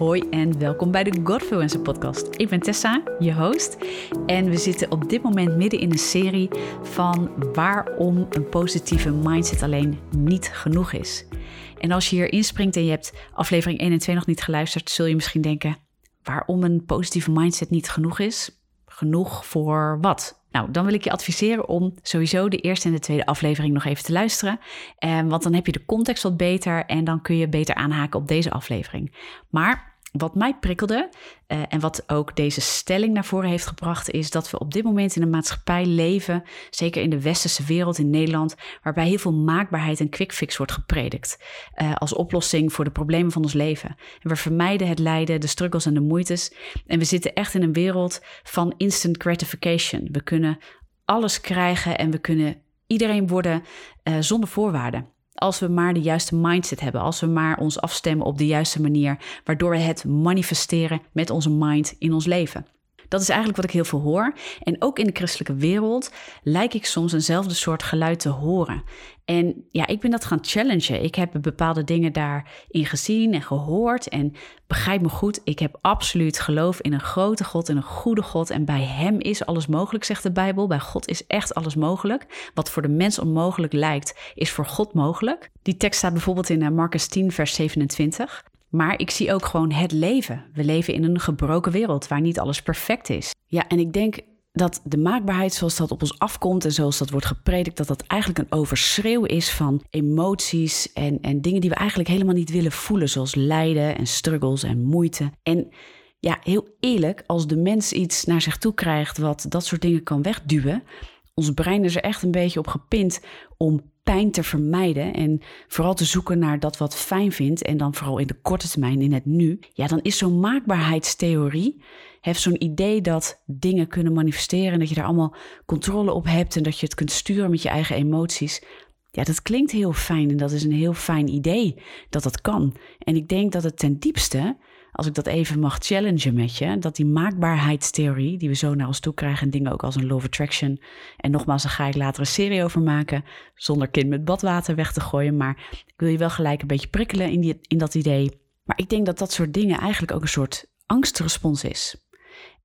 Hoi en welkom bij de Godfluencer podcast. Ik ben Tessa, je host. En we zitten op dit moment midden in een serie van waarom een positieve mindset alleen niet genoeg is. En als je hier inspringt en je hebt aflevering 1 en 2 nog niet geluisterd, zul je misschien denken waarom een positieve mindset niet genoeg is. Genoeg voor wat? Nou, dan wil ik je adviseren om sowieso de eerste en de tweede aflevering nog even te luisteren. Eh, want dan heb je de context wat beter en dan kun je beter aanhaken op deze aflevering. Maar wat mij prikkelde uh, en wat ook deze stelling naar voren heeft gebracht, is dat we op dit moment in een maatschappij leven, zeker in de westerse wereld in Nederland, waarbij heel veel maakbaarheid en quick fix wordt gepredikt uh, als oplossing voor de problemen van ons leven. En we vermijden het lijden, de struggles en de moeites. En we zitten echt in een wereld van instant gratification. We kunnen alles krijgen en we kunnen iedereen worden uh, zonder voorwaarden. Als we maar de juiste mindset hebben, als we maar ons afstemmen op de juiste manier, waardoor we het manifesteren met onze mind in ons leven. Dat is eigenlijk wat ik heel veel hoor. En ook in de christelijke wereld lijk ik soms eenzelfde soort geluid te horen. En ja, ik ben dat gaan challengen. Ik heb bepaalde dingen daarin gezien en gehoord. En begrijp me goed, ik heb absoluut geloof in een grote God en een goede God. En bij Hem is alles mogelijk, zegt de Bijbel. Bij God is echt alles mogelijk. Wat voor de mens onmogelijk lijkt, is voor God mogelijk. Die tekst staat bijvoorbeeld in eh, Marcus 10, vers 27. Maar ik zie ook gewoon het leven. We leven in een gebroken wereld waar niet alles perfect is. Ja, en ik denk dat de maakbaarheid zoals dat op ons afkomt en zoals dat wordt gepredikt, dat dat eigenlijk een overschreeuw is van emoties en, en dingen die we eigenlijk helemaal niet willen voelen, zoals lijden en struggles en moeite. En ja, heel eerlijk, als de mens iets naar zich toe krijgt wat dat soort dingen kan wegduwen, ons brein is er echt een beetje op gepind om pijn te vermijden en vooral te zoeken naar dat wat fijn vindt en dan vooral in de korte termijn, in het nu, ja, dan is zo'n maakbaarheidstheorie, heeft zo'n idee dat dingen kunnen manifesteren en dat je daar allemaal controle op hebt en dat je het kunt sturen met je eigen emoties. Ja, dat klinkt heel fijn en dat is een heel fijn idee dat dat kan. En ik denk dat het ten diepste als ik dat even mag challengen met je, dat die maakbaarheidstheorie, die we zo naar ons toe krijgen, en dingen ook als een of attraction. En nogmaals, daar ga ik later een serie over maken, zonder kind met badwater weg te gooien. Maar ik wil je wel gelijk een beetje prikkelen in, die, in dat idee. Maar ik denk dat dat soort dingen eigenlijk ook een soort angstrespons is.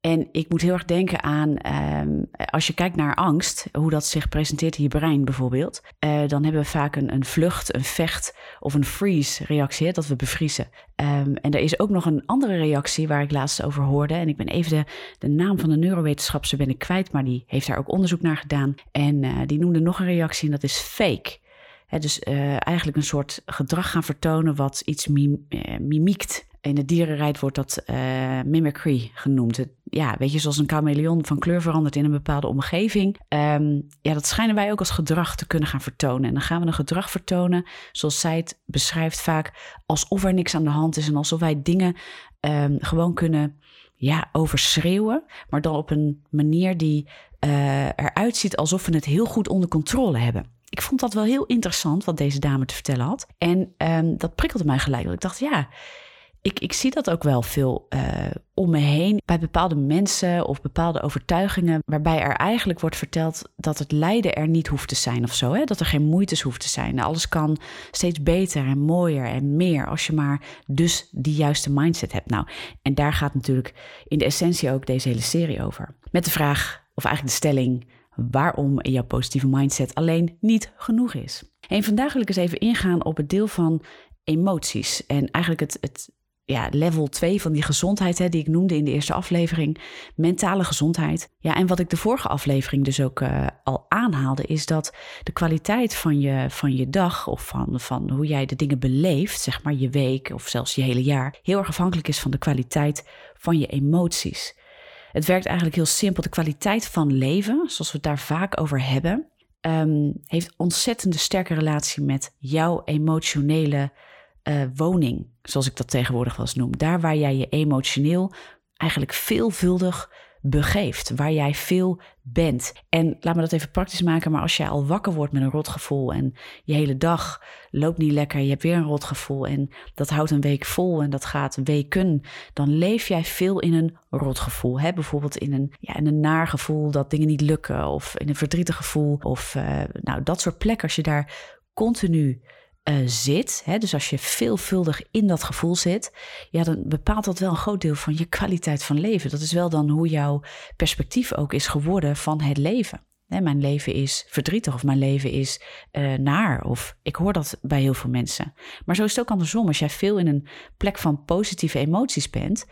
En ik moet heel erg denken aan, ehm, als je kijkt naar angst, hoe dat zich presenteert in je brein bijvoorbeeld, uh, dan hebben we vaak een, een, vlucht, een vecht of een freeze-reactie, dat we bevriezen. Um, en er is ook nog een andere reactie waar ik laatst over hoorde. En ik ben even de, de naam van de neurowetenschapster ben ik kwijt, maar die heeft daar ook onderzoek naar gedaan. En uh, die noemde nog een reactie en dat is fake. He, dus uh, eigenlijk een soort gedrag gaan vertonen wat iets mim, mimiekt. In het dierenrijd wordt dat mimicry genoemd. Ja, weet je, zoals een chameleon van kleur verandert in een bepaalde omgeving. Um, ja, dat schijnen wij ook als gedrag te kunnen gaan vertonen. En dan gaan we een gedrag vertonen, zoals zij het beschrijft vaak, alsof er niks aan de hand is en alsof wij dingen um, gewoon kunnen ja, overschreeuwen, maar dan op een manier die uh, eruit ziet alsof we het heel goed onder controle hebben. Ik vond dat wel heel interessant wat deze dame te vertellen had. En um, dat prikkelde mij gelijk. Ik dacht, ja, ik, ik zie dat ook wel veel uh, om me heen bij bepaalde mensen of bepaalde overtuigingen, waarbij er eigenlijk wordt verteld dat het lijden er niet hoeft te zijn of zo. Hè? Dat er geen moeites hoeft te zijn. Alles kan steeds beter en mooier en meer als je maar dus die juiste mindset hebt. Nou, en daar gaat natuurlijk in de essentie ook deze hele serie over. Met de vraag, of eigenlijk de stelling, waarom jouw positieve mindset alleen niet genoeg is. En vandaag wil ik eens even ingaan op het deel van emoties en eigenlijk het, het ja, level 2 van die gezondheid, hè, die ik noemde in de eerste aflevering, mentale gezondheid. Ja, en wat ik de vorige aflevering dus ook uh, al aanhaalde, is dat de kwaliteit van je, van je dag of van, van hoe jij de dingen beleeft, zeg maar je week of zelfs je hele jaar, heel erg afhankelijk is van de kwaliteit van je emoties. Het werkt eigenlijk heel simpel. De kwaliteit van leven, zoals we het daar vaak over hebben, um, heeft ontzettende sterke relatie met jouw emotionele uh, woning, zoals ik dat tegenwoordig wel eens noem. Daar waar jij je emotioneel eigenlijk veelvuldig begeeft, waar jij veel bent. En laat me dat even praktisch maken, maar als jij al wakker wordt met een rotgevoel en je hele dag loopt niet lekker, je hebt weer een rotgevoel en dat houdt een week vol en dat gaat weken, dan leef jij veel in een rotgevoel. Hè? Bijvoorbeeld in een, ja, in een naar gevoel dat dingen niet lukken of in een verdrietig gevoel of uh, nou, dat soort plekken. Als je daar continu uh, zit, hè, dus als je veelvuldig in dat gevoel zit, ja, dan bepaalt dat wel een groot deel van je kwaliteit van leven. Dat is wel dan hoe jouw perspectief ook is geworden van het leven. Mijn leven is verdrietig of mijn leven is uh, naar. Of ik hoor dat bij heel veel mensen. Maar zo is het ook andersom. Als jij veel in een plek van positieve emoties bent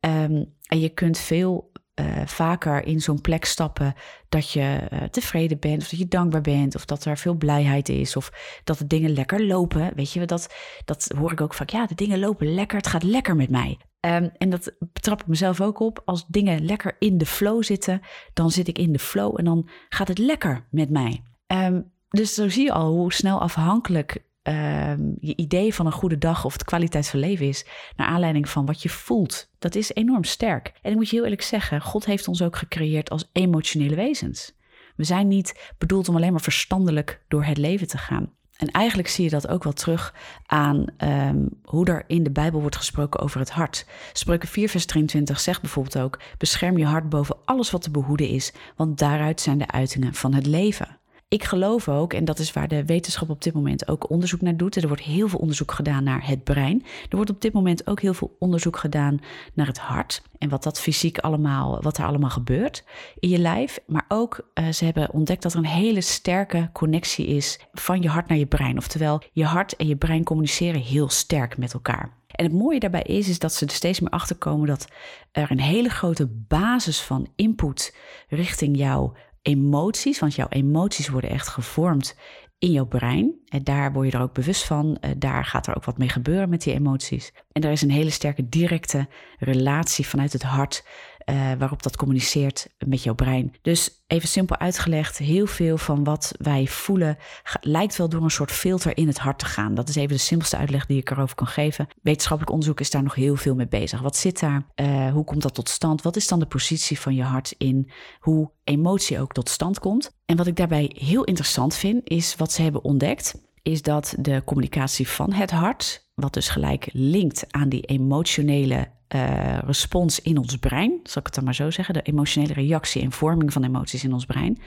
um, en je kunt veel uh, vaker in zo'n plek stappen dat je uh, tevreden bent, of dat je dankbaar bent, of dat er veel blijheid is, of dat de dingen lekker lopen. Weet je, dat, dat hoor ik ook vaak. Ja, de dingen lopen lekker, het gaat lekker met mij. Um, en dat betrap ik mezelf ook op. Als dingen lekker in de flow zitten, dan zit ik in de flow en dan gaat het lekker met mij. Um, dus zo zie je al hoe snel afhankelijk Ehm, je idee van een goede dag of de kwaliteit van leven is, naar aanleiding van wat je voelt. Dat is enorm sterk. En ik moet je heel eerlijk zeggen, God heeft ons ook gecreëerd als emotionele wezens. We zijn niet bedoeld om alleen maar verstandelijk door het leven te gaan. En eigenlijk zie je dat ook wel terug aan um, hoe er in de Bijbel wordt gesproken over het hart. Spreuken 4, vers 23 zegt bijvoorbeeld ook: Bescherm je hart boven alles wat te behoeden is, want daaruit zijn de uitingen van het leven. Ik geloof ook, en dat is waar de wetenschap op dit moment ook onderzoek naar doet. Er wordt heel veel onderzoek gedaan naar het brein. Er wordt op dit moment ook heel veel onderzoek gedaan naar het hart. En wat dat fysiek allemaal, wat er allemaal gebeurt in je lijf. Maar ook, uh, ze hebben ontdekt dat er een hele sterke connectie is van je hart naar je brein. Oftewel, je hart en je brein communiceren heel sterk met elkaar. En het mooie daarbij is, is dat ze er steeds meer achter komen dat er een hele grote basis van input richting jouw emoties, want jouw emoties worden echt gevormd in jouw brein. En daar word je er ook bewust van. Eh, daar gaat er ook wat mee gebeuren met die emoties. En er is een hele sterke directe relatie vanuit het hart uh, waarop dat communiceert met jouw brein. Dus even simpel uitgelegd, heel veel van wat wij voelen lijkt wel door een soort filter in het hart te gaan. Dat is even de simpelste uitleg die ik erover kan geven. Wetenschappelijk onderzoek is daar nog heel veel mee bezig. Wat zit daar? Uh, hoe komt dat tot stand? Wat is dan de positie van je hart in hoe emotie ook tot stand komt? En wat ik daarbij heel interessant vind, is wat ze hebben ontdekt, is dat de communicatie van het hart, wat dus gelijk linkt aan die emotionele uh, respons in ons brein, zal ik het dan maar zo zeggen, de emotionele reactie en vorming van emoties in ons brein,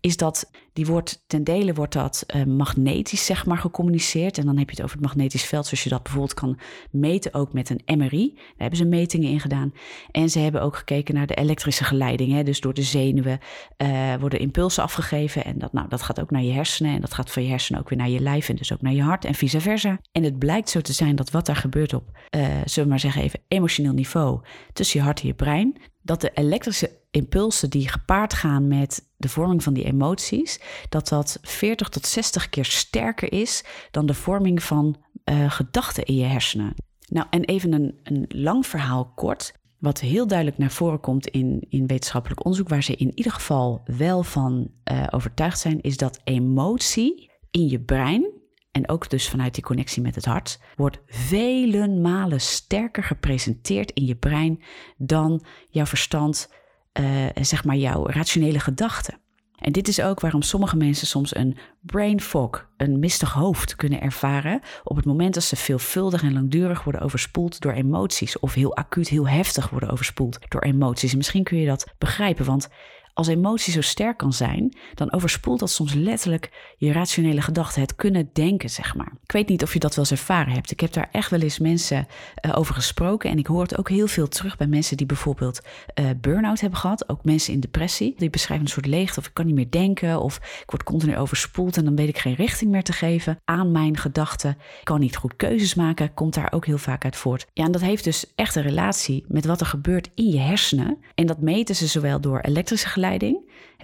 is dat die wordt ten dele wordt dat uh, magnetisch zeg maar gecommuniceerd. En dan heb je het over het magnetisch veld, zoals je dat bijvoorbeeld kan meten ook met een MRI. Daar hebben ze metingen in gedaan. En ze hebben ook gekeken naar de elektrische geleiding. Dus door de zenuwen uh, worden impulsen afgegeven. En dat, nou, dat gaat ook naar je hersenen. En dat gaat van je hersenen ook weer naar je lijf en dus ook naar je hart en vice versa. En het blijkt zo te zijn dat wat daar gebeurt op, uh, zullen we maar zeggen even, emotioneel niveau tussen je hart en je brein, dat de elektrische impulsen die gepaard gaan met de vorming van die emoties, dat dat 40 tot 60 keer sterker is dan de vorming van uh, gedachten in je hersenen. Nou, en even een, een lang verhaal kort. Wat heel duidelijk naar voren komt in, in wetenschappelijk onderzoek, waar ze in ieder geval wel van uh, overtuigd zijn, is dat emotie in je brein, en ook dus vanuit die connectie met het hart, wordt vele malen sterker gepresenteerd in je brein dan jouw verstand uh, zeg maar jouw rationele gedachten. En dit is ook waarom sommige mensen soms een brain fog, een mistig hoofd kunnen ervaren op het moment dat ze veelvuldig en langdurig worden overspoeld door emoties of heel acuut, heel heftig worden overspoeld door emoties. En misschien kun je dat begrijpen, want als emotie zo sterk kan zijn, dan overspoelt dat soms letterlijk je rationele gedachten, het kunnen denken, zeg maar. Ik weet niet of je dat wel eens ervaren hebt. Ik heb daar echt wel eens mensen uh, over gesproken en ik hoor het ook heel veel terug bij mensen die bijvoorbeeld uh, burn-out hebben gehad, ook mensen in depressie. Die beschrijven een soort leegte of ik kan niet meer denken of ik word continu overspoeld en dan weet ik geen richting meer te geven aan mijn gedachten. Ik kan niet goed keuzes maken, komt daar ook heel vaak uit voort. Ja, en dat heeft dus echt een relatie met wat er gebeurt in je hersenen. En dat meten ze zowel door elektrische geluiden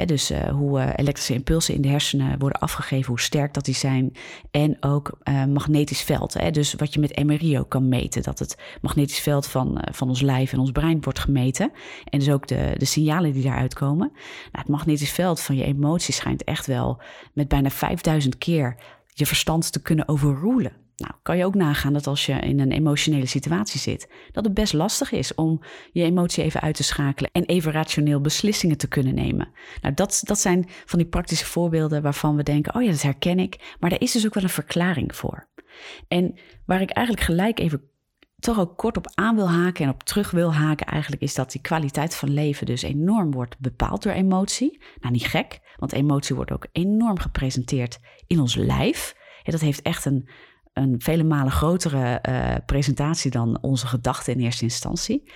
dus uh, hoe uh, elektrische impulsen in de hersenen worden afgegeven, hoe sterk dat die zijn. En ook uh, magnetisch veld. Dus wat je met MRI ook kan meten. Dat het magnetisch veld van, van ons lijf en ons brein wordt gemeten. En dus ook de, de signalen die daaruit komen. Nou, het magnetisch veld van je emoties schijnt echt wel met bijna 5000 keer je verstand te kunnen overroelen. Nou, kan je ook nagaan dat als je in een emotionele situatie zit, dat het best lastig is om je emotie even uit te schakelen en even rationeel beslissingen te kunnen nemen. Nou, dat, dat zijn van die praktische voorbeelden waarvan we denken: oh ja, dat herken ik. Maar daar is dus ook wel een verklaring voor. En waar ik eigenlijk gelijk even toch ook kort op aan wil haken en op terug wil haken, eigenlijk is dat die kwaliteit van leven dus enorm wordt bepaald door emotie. Nou, niet gek, want emotie wordt ook enorm gepresenteerd in ons lijf. dat heeft echt een, een vele malen grotere uh, presentatie dan onze gedachten in eerste instantie.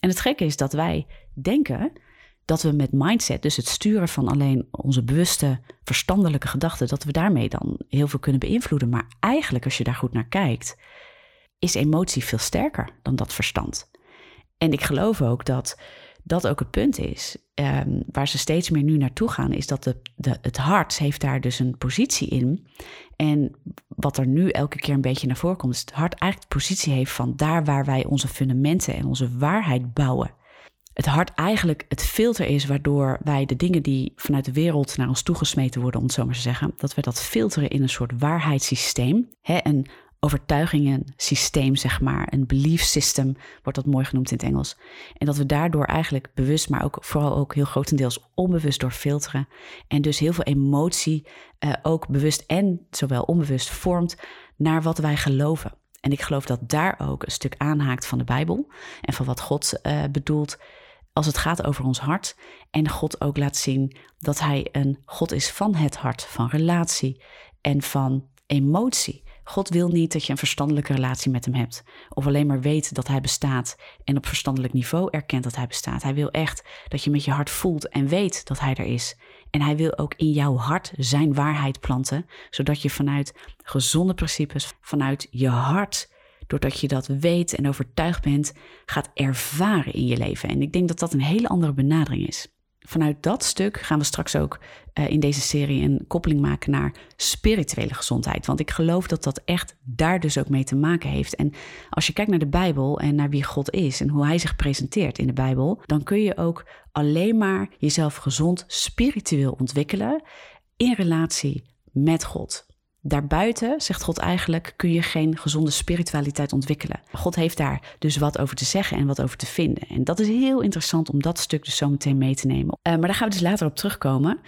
En het gekke is dat wij denken dat we met mindset, dus het sturen van alleen onze bewuste, verstandelijke gedachten, dat we daarmee dan heel veel kunnen beïnvloeden. Maar eigenlijk, als je daar goed naar kijkt, is emotie veel sterker dan dat verstand. En ik geloof ook dat dat ook het punt is. Um, waar ze steeds meer nu naartoe gaan, is dat de, de, het hart heeft daar dus een positie in. En wat er nu elke keer een beetje naar voren komt, is het hart eigenlijk de positie heeft van daar waar wij onze fundamenten en onze waarheid bouwen. Het hart eigenlijk het filter is waardoor wij de dingen die vanuit de wereld naar ons toegesmeten worden, om het zo maar te zeggen, dat we dat filteren in een soort waarheidssysteem. Hè, een overtuigingensysteem, zeg maar. Een belief system wordt dat mooi genoemd in het Engels. En dat we daardoor eigenlijk bewust, maar ook vooral ook heel grotendeels onbewust door filteren. En dus heel veel emotie uh, ook bewust en zowel onbewust vormt naar wat wij geloven. En ik geloof dat daar ook een stuk aanhaakt van de Bijbel en van wat God uh, bedoelt als het gaat over ons hart. En God ook laat zien dat Hij een God is van het hart, van relatie en van emotie. God wil niet dat je een verstandelijke relatie met hem hebt. Of alleen maar weet dat hij bestaat en op verstandelijk niveau erkent dat hij bestaat. Hij wil echt dat je met je hart voelt en weet dat hij er is. En hij wil ook in jouw hart zijn waarheid planten, zodat je vanuit gezonde principes, vanuit je hart, doordat je dat weet en overtuigd bent, gaat ervaren in je leven. En ik denk dat dat een hele andere benadering is vanuit dat stuk gaan we straks ook uh, in deze serie een koppeling maken naar spirituele gezondheid. Want ik geloof dat dat echt daar dus ook mee te maken heeft. En als je kijkt naar de Bijbel en naar wie God is en hoe hij zich presenteert in de Bijbel, dan kun je ook alleen maar jezelf gezond spiritueel ontwikkelen in relatie met God. Daarbuiten, zegt God eigenlijk, kun je geen gezonde spiritualiteit ontwikkelen. God heeft daar dus wat over te zeggen en wat over te vinden. En dat is heel interessant om dat stuk dus zo meteen mee te nemen. Uh, maar daar gaan we dus later op terugkomen.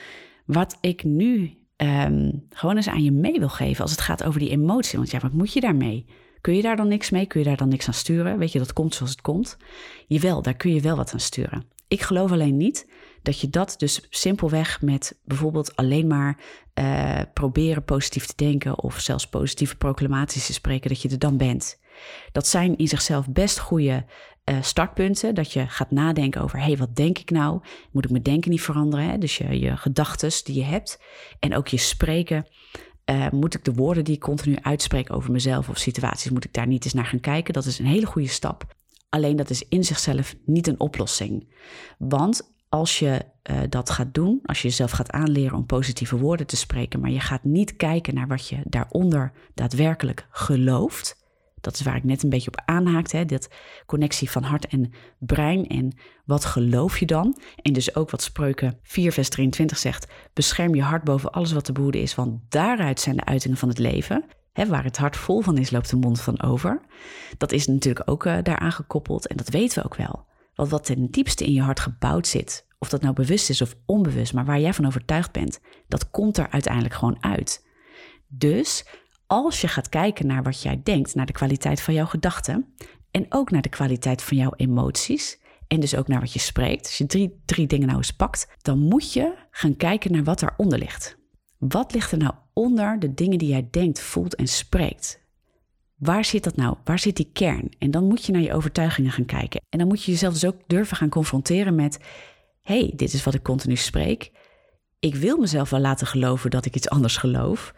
Wat ik nu um, gewoon eens aan je mee wil geven als het gaat over die emotie. Want ja, wat moet je daarmee? Kun je daar dan niks mee? Kun je daar dan niks aan sturen? Weet je, dat komt zoals het komt. Jawel, daar kun je wel wat aan sturen. Ik geloof alleen niet dat je dat dus simpelweg met bijvoorbeeld alleen maar uh, proberen positief te denken of zelfs positieve proclamaties te spreken, dat je er dan bent. Dat zijn in zichzelf best goede uh, startpunten. Dat je gaat nadenken over: hé, hey, wat denk ik nou? Moet ik mijn denken niet veranderen? Hè? Dus je, je gedachten die je hebt en ook je spreken. Uh, moet ik de woorden die ik continu uitspreek over mezelf of situaties, moet ik daar niet eens naar gaan kijken? Dat is een hele goede stap. Alleen dat is in zichzelf niet een oplossing. Want als je uh, dat gaat doen, als je jezelf gaat aanleren om positieve woorden te spreken, maar je gaat niet kijken naar wat je daaronder daadwerkelijk gelooft. Dat is waar ik net een beetje op aanhaakte, dat connectie van hart en brein en wat geloof je dan? En dus ook wat Spreuken 4 vers 23 zegt, bescherm je hart boven alles wat te behoeden is, want daaruit zijn de uitingen van het leven. He, waar het hart vol van is, loopt de mond van over. Dat is natuurlijk ook uh, daaraan gekoppeld en dat weten we ook wel. Want wat ten diepste in je hart gebouwd zit, of dat nou bewust is of onbewust, maar waar jij van overtuigd bent, dat komt er uiteindelijk gewoon uit. Dus als je gaat kijken naar wat jij denkt, naar de kwaliteit van jouw gedachten en ook naar de kwaliteit van jouw emoties en dus ook naar wat je spreekt, als je drie, drie dingen nou eens pakt, dan moet je gaan kijken naar wat eronder ligt. Wat ligt er nou onder de dingen die jij denkt, voelt en spreekt? Waar zit dat nou? Waar zit die kern? En dan moet je naar je overtuigingen gaan kijken. En dan moet je jezelf dus ook durven gaan confronteren met: hey, dit is wat ik continu spreek. Ik wil mezelf wel laten geloven dat ik iets anders geloof.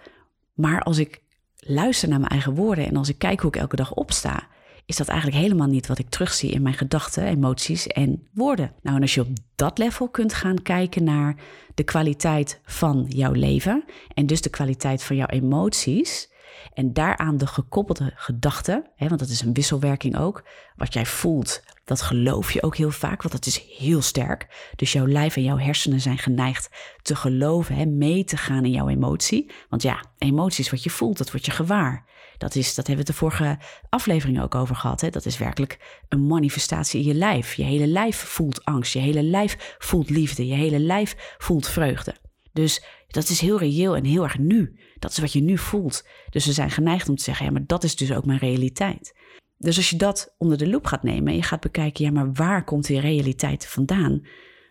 Maar als ik luister naar mijn eigen woorden en als ik kijk hoe ik elke dag opsta, is dat eigenlijk helemaal niet wat ik terugzie in mijn gedachten, emoties en woorden. Nou, en als je op dat level kunt gaan kijken naar de kwaliteit van jouw leven en dus de kwaliteit van jouw emoties, en daaraan de gekoppelde gedachten, want dat is een wisselwerking ook. Wat jij voelt, dat geloof je ook heel vaak, want dat is heel sterk. Dus jouw lijf en jouw hersenen zijn geneigd te geloven, mee te gaan in jouw emotie. Want ja, emoties wat je voelt, dat wordt je gewaar. Dat, is, dat hebben we de vorige aflevering ook over gehad. Hè? Dat is werkelijk een manifestatie in je lijf. Je hele lijf voelt angst, je hele lijf voelt liefde, je hele lijf voelt vreugde. Dus dat is heel reëel en heel erg nu. Dat is wat je nu voelt. Dus we zijn geneigd om te zeggen, ja, maar dat is dus ook mijn realiteit. Dus als je dat onder de loep gaat nemen en je gaat bekijken, ja, maar waar komt die realiteit vandaan?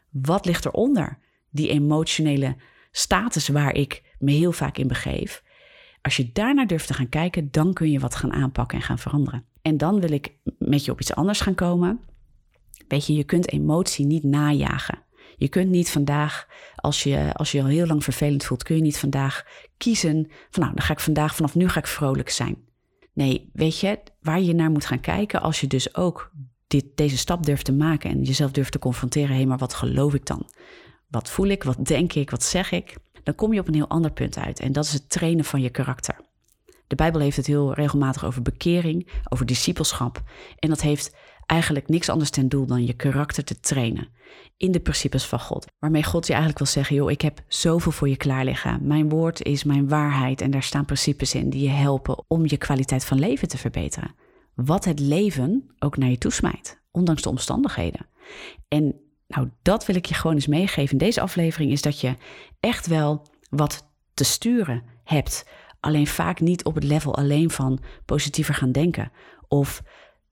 Wat ligt eronder? Die emotionele status waar ik me heel vaak in begeef. Als je daarnaar durft te gaan kijken, dan kun je wat gaan aanpakken en gaan veranderen. En dan wil ik met je op iets anders gaan komen. Weet je, je kunt emotie niet najagen. Je kunt niet vandaag, als je, als je al heel lang vervelend voelt, kun je niet vandaag kiezen van nou, dan ga ik vandaag, vanaf nu ga ik vrolijk zijn. Nee, weet je, waar je naar moet gaan kijken als je dus ook dit, deze stap durft te maken en jezelf durft te confronteren, hé, maar wat geloof ik dan? Wat voel ik? Wat denk ik? Wat zeg ik? Dan kom je op een heel ander punt uit en dat is het trainen van je karakter. De Bijbel heeft het heel regelmatig over bekering, over discipelschap. En dat heeft eigenlijk niks anders ten doel dan je karakter te trainen in de principes van God. Waarmee God je eigenlijk wil zeggen: joh, ik heb zoveel voor je klaar liggen. Mijn woord is mijn waarheid en daar staan principes in die je helpen om je kwaliteit van leven te verbeteren. Wat het leven ook naar je toesmijt, ondanks de omstandigheden. En nou, dat wil ik je gewoon eens meegeven in deze aflevering: is dat je echt wel wat te sturen hebt. Alleen vaak niet op het level alleen van positiever gaan denken of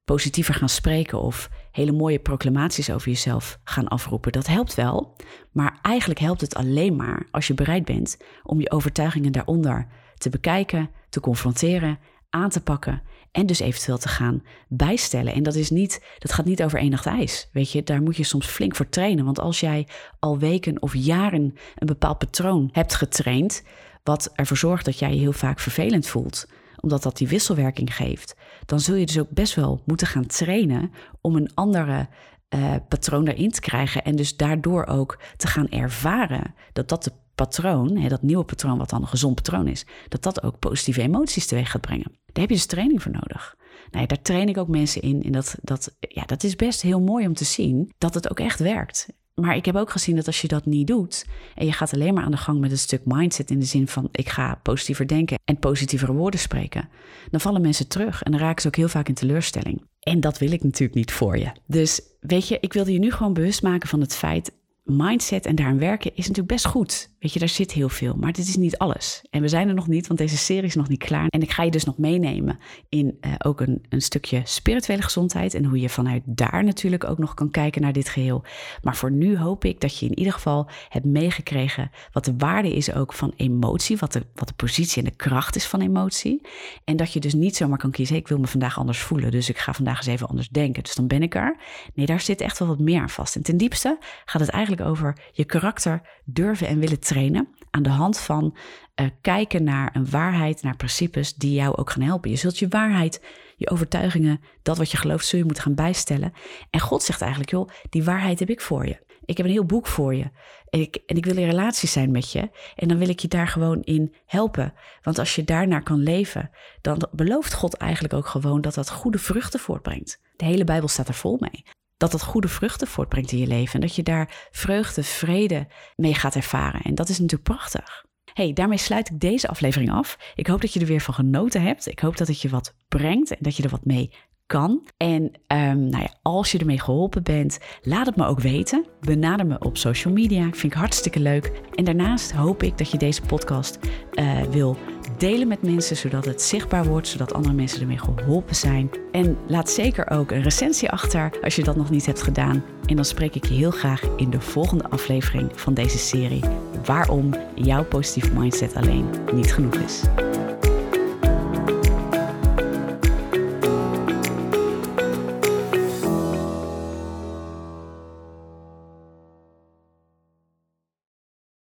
positiever gaan spreken of hele mooie proclamaties over jezelf gaan afroepen. Dat helpt wel, maar eigenlijk helpt het alleen maar als je bereid bent om je overtuigingen daaronder te bekijken, te confronteren, aan te pakken en dus eventueel te gaan bijstellen. En dat, is niet, dat gaat niet over één nacht ijs. Weet je, daar moet je soms flink voor trainen. Want als jij al weken of jaren een bepaald patroon hebt getraind, wat ervoor zorgt dat jij je heel vaak vervelend voelt, omdat dat die wisselwerking geeft, dan zul je dus ook best wel moeten gaan trainen om een andere uh, patroon erin te krijgen en dus daardoor ook te gaan ervaren dat dat de patroon, hè, dat nieuwe patroon wat dan een gezond patroon is, dat dat ook positieve emoties teweeg gaat brengen. Daar heb je dus training voor nodig. Nou daar train ik ook mensen in. En dat, dat, ja, dat is best heel mooi om te zien dat het ook echt werkt. Maar ik heb ook gezien dat als je dat niet doet en je gaat alleen maar aan de gang met een stuk mindset in de zin van ik ga positiever denken en positievere woorden spreken, dan vallen mensen terug en dan raken ze ook heel vaak in teleurstelling. En dat wil ik natuurlijk niet voor je. Dus weet je, ik wilde je nu gewoon bewust maken van het feit mindset en daaraan werken is natuurlijk best goed. Weet je, daar zit heel veel, maar dit is niet alles. En we zijn er nog niet, want deze serie is nog niet klaar. En ik ga je dus nog meenemen in uh, ook een, een stukje spirituele gezondheid en hoe je vanuit daar natuurlijk ook nog kan kijken naar dit geheel. Maar voor nu hoop ik dat je in ieder geval hebt meegekregen wat de waarde is ook van emotie, wat de, wat de positie en de kracht is van emotie. En dat je dus niet zomaar kan kiezen, ik wil me vandaag anders voelen, dus ik ga vandaag eens even anders denken. Dus dan ben ik er. Nee, daar zit echt wel wat meer aan vast. En ten diepste gaat het eigenlijk over je karakter durven en willen trainen. Aan de hand van uh, kijken naar een waarheid, naar principes die jou ook gaan helpen. Je zult je waarheid, je overtuigingen, dat wat je gelooft, zul je moeten gaan bijstellen. En God zegt eigenlijk, joh, die waarheid heb ik voor je. Ik heb een heel boek voor je. En ik, en ik wil in relatie zijn met je. En dan wil ik je daar gewoon in helpen. Want als je daarnaar kan leven, dan belooft God eigenlijk ook gewoon dat dat goede vruchten voortbrengt. De hele Bijbel staat er vol mee dat dat goede vruchten voortbrengt in je leven. En dat je daar vreugde, vrede mee gaat ervaren. En dat is natuurlijk prachtig. Hey, daarmee sluit ik deze aflevering af. Ik hoop dat je er weer van genoten hebt. Ik hoop dat het je wat brengt en dat je er wat mee kan. En um, nou ja, als je ermee geholpen bent, laat het me ook weten. Benader me op social media. Vind ik hartstikke leuk. En daarnaast hoop ik dat je deze podcast uh, wil delen met mensen, zodat het zichtbaar wordt, zodat andere mensen ermee geholpen zijn. En laat zeker ook een recensie achter als je dat nog niet hebt gedaan. En dan spreek ik je heel graag in de volgende aflevering van deze serie. Waarom jouw positieve mindset alleen niet genoeg is.